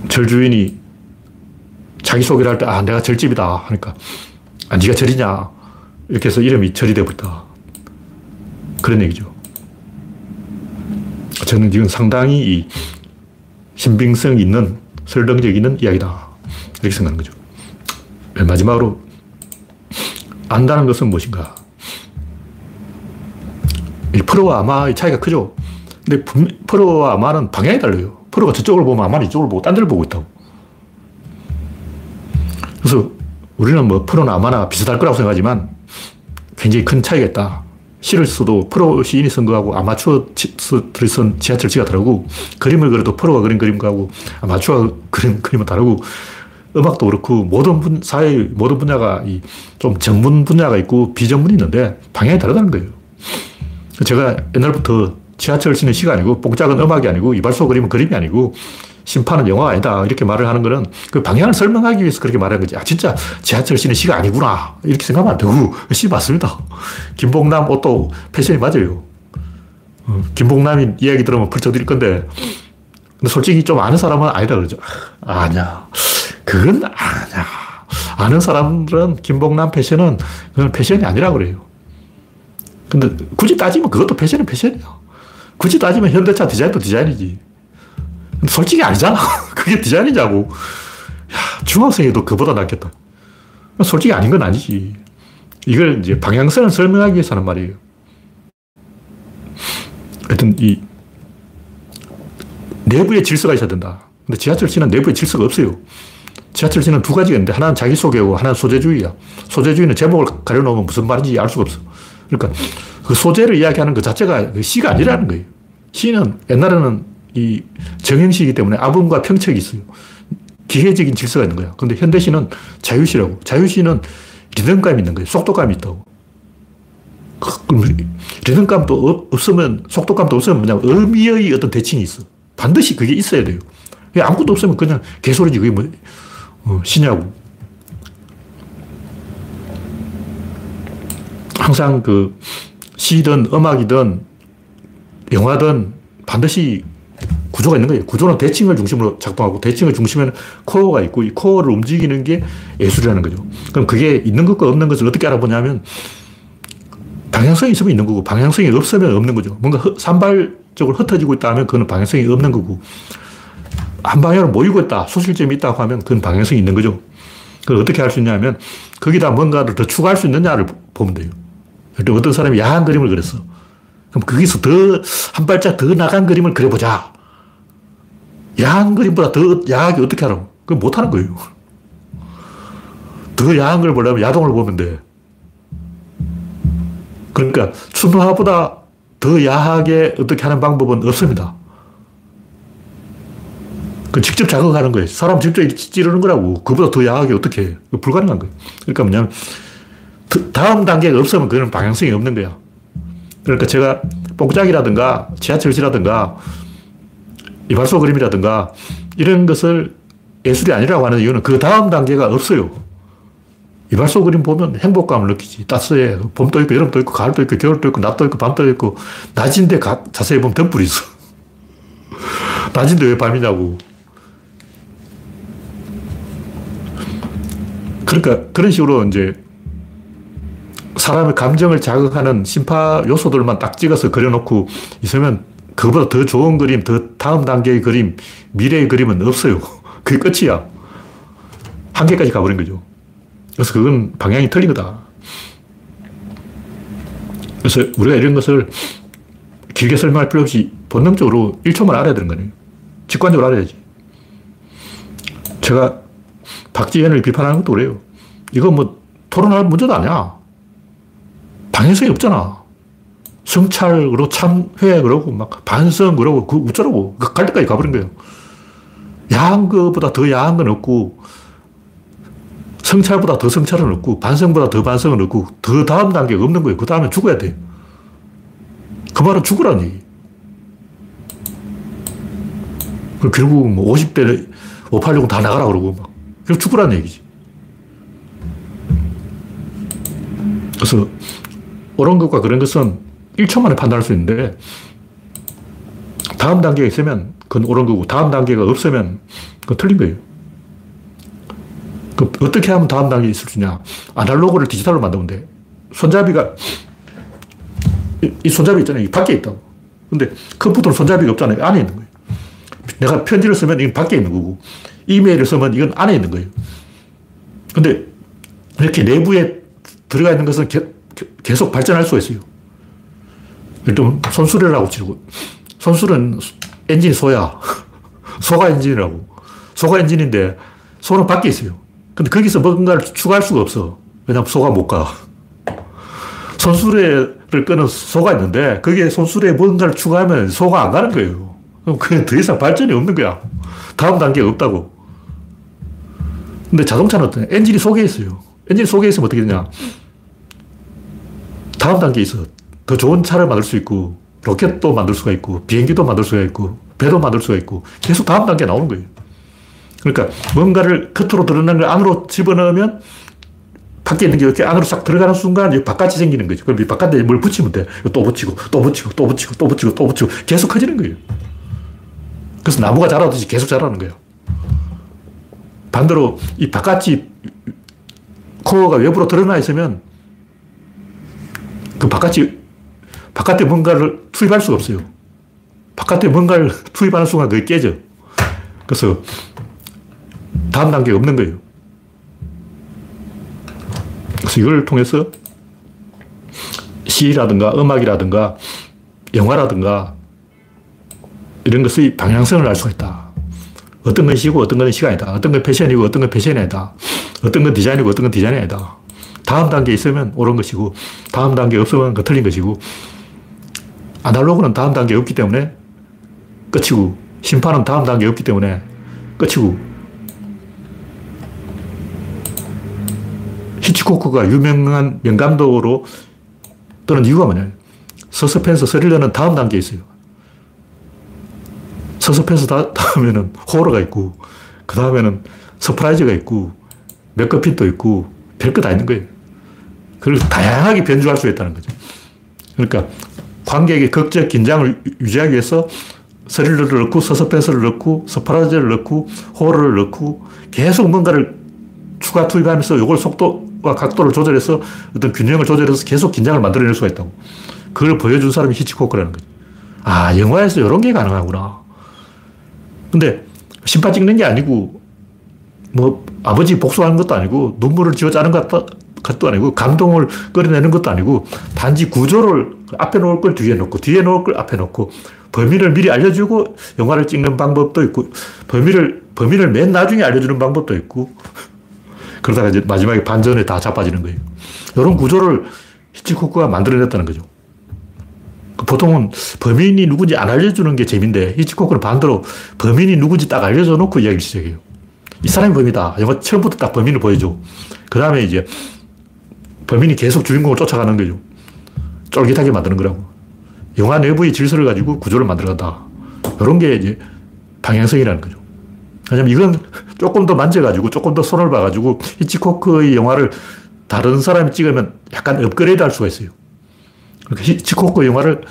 절 주인이 자기소개를 할 때, 아, 내가 절집이다. 하니까, 아, 네가 절이냐. 이렇게 해서 이름이 절이 되어버렸다. 그런 얘기죠. 저는 이건 상당히 이 신빙성 있는, 설득력 있는 이야기다. 이렇게 생각하는 거죠. 네, 마지막으로, 안다는 것은 무엇인가? 이 프로와 아마의 차이가 크죠. 근데 프로와 아마는 방향이 달라요. 프로가 저쪽을 보면 아마는 이쪽을 보고 딴 데를 보고 있다고. 그래서 우리는 뭐 프로나 아마나 비슷할 거라고 생각하지만 굉장히 큰 차이가 있다. 시를 써도 프로 시인이 쓴 거하고 아마추어들이 쓴 지하철지가 다르고 그림을 그려도 프로가 그린 그림하고 아마추어가 그린 그림은 다르고 음악도 그렇고 모든 분, 사회 모든 분야가 좀 전문 분야가 있고 비전문이 있는데 방향이 다르다는 거예요. 제가 옛날부터 지하철 치는 시가 아니고 뽕짝은 음악이 아니고 이발소 그림은 그림이 아니고 심판은 영화가 아니다. 이렇게 말을 하는 거는 그 방향을 설명하기 위해서 그렇게 말하는 거지. 아, 진짜 지하철 치는 시가 아니구나. 이렇게 생각하면 안 되고, 시 맞습니다. 김봉남 옷도 패션이 맞아요. 어, 김봉남이 이야기 들으면 펄쩍 뛸 건데, 근데 솔직히 좀 아는 사람은 아니다 그러죠. 아, 아니야. 그건 아니야. 아는 사람들은 김봉남 패션은 그건 패션이 아니라 그래요. 근데 굳이 따지면 그것도 패션은 패션이야. 굳이 따지면 현대차 디자인도 디자인이지. 솔직히 아니잖아. 그게 디자인이냐고. 야, 중학생이도 그보다 낫겠다. 솔직히 아닌 건 아니지. 이걸 이제 방향성을 설명하기 위해서 하는 말이에요. 하여튼 이 내부에 질서가 있어야 된다. 근데 지하철시는 내부에 질서가 없어요. 지하철시는 두 가지가 있는데 하나는 자기소개고 하나는 소재주의야. 소재주의는 제목을 가려놓으면 무슨 말인지 알 수가 없어. 그러니까 그 소재를 이야기하는 그 자체가 그 시가 아니라는 거예요. 시는 옛날에는 이 정형시이기 때문에 아분과 평책이 있어요. 기계적인 질서가 있는 거야. 근데 현대시는 자유시라고. 자유시는 리듬감이 있는 거예요. 속도감이 있다고. 리듬감도 없으면, 속도감도 없으면 뭐냐면 의미의 어떤 대칭이 있어. 반드시 그게 있어야 돼요. 아무것도 없으면 그냥 개소리지. 그게 뭐, 어, 시냐고. 항상 그 시든 음악이든 영화든 반드시 구조가 있는 거예요. 구조는 대칭을 중심으로 작동하고 대칭을 중심에는 코어가 있고 이 코어를 움직이는 게 예술이라는 거죠. 그럼 그게 있는 것과 없는 것을 어떻게 알아보냐면 방향성이 있으면 있는 거고 방향성이 없으면 없는 거죠. 뭔가 산발적으로 흩어지고 있다 하면 그건 방향성이 없는 거고 한 방향으로 모이고 있다, 소실점이 있다고 하면 그건 방향성이 있는 거죠. 그걸 어떻게 할 수 있냐면 거기다 뭔가를 더 추가할 수 있느냐를 보면 돼요. 어떤 사람이 야한 그림을 그렸어. 그럼 거기서 더 한 발짝 더 나간 그림을 그려보자. 야한 그림보다 더 야하게 어떻게 하라고? 그건 못하는 거예요. 더 야한 걸 보려면 야동을 보면 돼. 그러니까 춘화보다 더 야하게 어떻게 하는 방법은 없습니다. 그 직접 자극하는 거예요. 사람 직접 찌르는 거라고. 그보다 더 야하게 어떻게 해. 불가능한 거예요. 그러니까 뭐냐면, 다음 단계가 없으면 그건 방향성이 없는 거야. 그러니까 제가 뽕짝이라든가 지하철시라든가 이발소 그림이라든가 이런 것을 예술이 아니라고 하는 이유는 그 다음 단계가 없어요. 이발소 그림 보면 행복감을 느끼지. 따스해. 봄도 있고, 여름도 있고, 가을도 있고, 겨울도 있고, 낮도 있고, 밤도 있고, 낮인데 가, 자세히 보면 덤불이 있어. 낮인데 왜 밤이냐고. 그러니까 그런 식으로 이제 사람의 감정을 자극하는 심파 요소들만 딱 찍어서 그려놓고 있으면 그보다 더 좋은 그림, 더 다음 단계의 그림, 미래의 그림은 없어요. 그게 끝이야. 한계까지 가버린 거죠. 그래서 그건 방향이 틀린 거다. 그래서 우리가 이런 것을 길게 설명할 필요 없이 본능적으로 1초만 알아야 되는 거예요. 직관적으로 알아야지. 제가 박지현을 비판하는 것도 그래요. 이거 뭐 토론할 문제도 아니야. 방향성이 없잖아. 성찰, 그러고 참회, 그러고 막 반성, 그러고 그 어쩌라고. 그갈 때까지 가버린 거예요. 야한 것보다 더 야한 건 없고, 성찰보다 더 성찰은 없고, 반성보다 더 반성은 없고, 더 다음 단계가 없는 거예요. 그 다음에 죽어야 돼. 그 말은 죽으라는 얘기. 결국 뭐 50대 586은 다 나가라 그러고 막. 결국 죽으라는 얘기지. 그래서 옳은 것과 그런 것은 1초 만에 판단할 수 있는데 다음 단계가 있으면 그건 옳은 거고 다음 단계가 없으면 그건 틀린 거예요. 그 어떻게 하면 다음 단계에 있을 수 있냐. 아날로그를 디지털로 만들면 돼. 손잡이가 이, 이 손잡이 있잖아요. 이 밖에 있다고. 근데 컴퓨터는 손잡이가 없잖아요. 안에 있는 거예요. 내가 편지를 쓰면 이건 밖에 있는 거고 이메일을 쓰면 이건 안에 있는 거예요. 근데 이렇게 내부에 들어가 있는 것은 게, 계속 발전할 수가 있어요. 좀 손수레라고 치고 손수레는 엔진 소야. 소가 엔진이라고. 소가 엔진인데 소는 밖에 있어요. 근데 거기서 뭔가를 추가할 수가 없어. 왜냐면 소가 못 가. 손수레를 끄는 소가 있는데 거기에 손수레에 뭔가를 추가하면 소가 안 가는 거예요. 그럼 그게 더 이상 발전이 없는 거야. 다음 단계가 없다고. 근데 자동차는 어떠냐? 엔진이 속에 있어요. 엔진 속에 있으면 어떻게 되냐? 다음 단계에 있어. 더 좋은 차를 만들 수 있고, 로켓도 만들 수가 있고, 비행기도 만들 수가 있고, 배도 만들 수가 있고, 계속 다음 단계에 나오는 거예요. 그러니까 뭔가를 겉으로 드러난 걸 안으로 집어넣으면 밖에 있는 게 이렇게 안으로 싹 들어가는 순간 바깥이 생기는 거죠. 그럼 이 바깥에 뭘 붙이면 돼. 또 붙이고, 또 붙이고, 또 붙이고, 또 붙이고, 또 붙이고, 계속 커지는 거예요. 그래서 나무가 자라듯이 계속 자라는 거예요. 반대로 이 바깥이 코어가 외부로 드러나 있으면 그 바깥이 바깥에 뭔가를 투입할 수가 없어요. 바깥에 뭔가를 투입하는 순간 그게 깨져. 그래서 다음 단계가 없는 거예요. 그래서 이걸 통해서 시라든가 음악이라든가 영화라든가 이런 것의 방향성을 알 수가 있다. 어떤 건 시고 어떤 건 시간이다. 어떤 건 패션이고 어떤 건 패션이 아니다. 어떤 건 디자인이고 어떤 건 디자인이 아니다. 다음 단계 있으면 옳은 것이고 다음 단계 없으면 그 틀린 것이고 아날로그는 다음 단계 없기 때문에 끝이고 신파는 다음 단계 없기 때문에 끝이고 히치코크가 유명한 명감독으로 뜨는 이유가 뭐냐 서스펜스 스릴러는 다음 단계에 있어요. 서스펜스 다, 다음에는 호러가 있고 그 다음에는 surprise가 있고 맥거핀도 있고 별거 다 있는 거예요. 그걸 다양하게 변주할 수 있다는 거죠. 그러니까 관객의 극적 긴장을 유지하기 위해서 스릴러를 넣고 서스펜스를 넣고 surprise를 넣고 호러를 넣고 계속 뭔가를 추가 투입하면서 이걸 속도와 각도를 조절해서 어떤 균형을 조절해서 계속 긴장을 만들어낼 수가 있다고. 그걸 보여준 사람이 히치코크라는 거죠. 아, 영화에서 이런 게 가능하구나. 근데 심파 찍는 게 아니고 뭐 아버지 복수하는 것도 아니고 눈물을 지어 짜는 것 도 아니고 감동을 끌어내는 것도 아니고 단지 구조를 앞에 놓을 걸 뒤에 놓고 뒤에 놓을 걸 앞에 놓고 범인을 미리 알려주고 영화를 찍는 방법도 있고 범인을 범인을 맨 나중에 알려주는 방법도 있고 그러다가 이제 마지막에 반전에 다 자빠지는 거예요. 이런 구조를 히치코크가 만들어냈다는 거죠. 보통은 범인이 누군지 안 알려주는 게 재미인데 히치코크는 반대로 범인이 누군지 딱 알려줘 놓고 이야기를 시작해요. 이 사람이 범이다. 영화 처음부터 딱 범인을 보여줘. 그 다음에 이제 범인이 계속 주인공을 쫓아가는 거죠. 쫄깃하게 만드는 거라고. 영화 내부의 질서를 가지고 구조를 만들어간다. 이런 게 이제 방향성이라는 거죠. 왜냐면 이건 조금 더 만져가지고 조금 더 손을 봐가지고 히치코크의 영화를 다른 사람이 찍으면 약간 업그레이드 할 수가 있어요. 그러니까 히치코크 영화를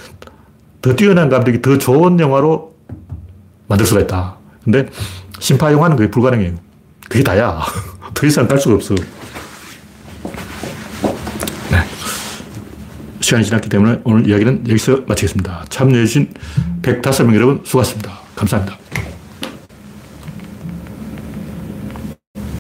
더 뛰어난 감독이 더 좋은 영화로 만들 수가 있다. 근데 심파 영화는 그게 불가능해요. 그게 다야. 더 이상 갈 수가 없어. 시간이 지났기 때문에 오늘 이야기는 여기서 마치겠습니다. 참여해주신 105명 여러분 수고하셨습니다. 감사합니다.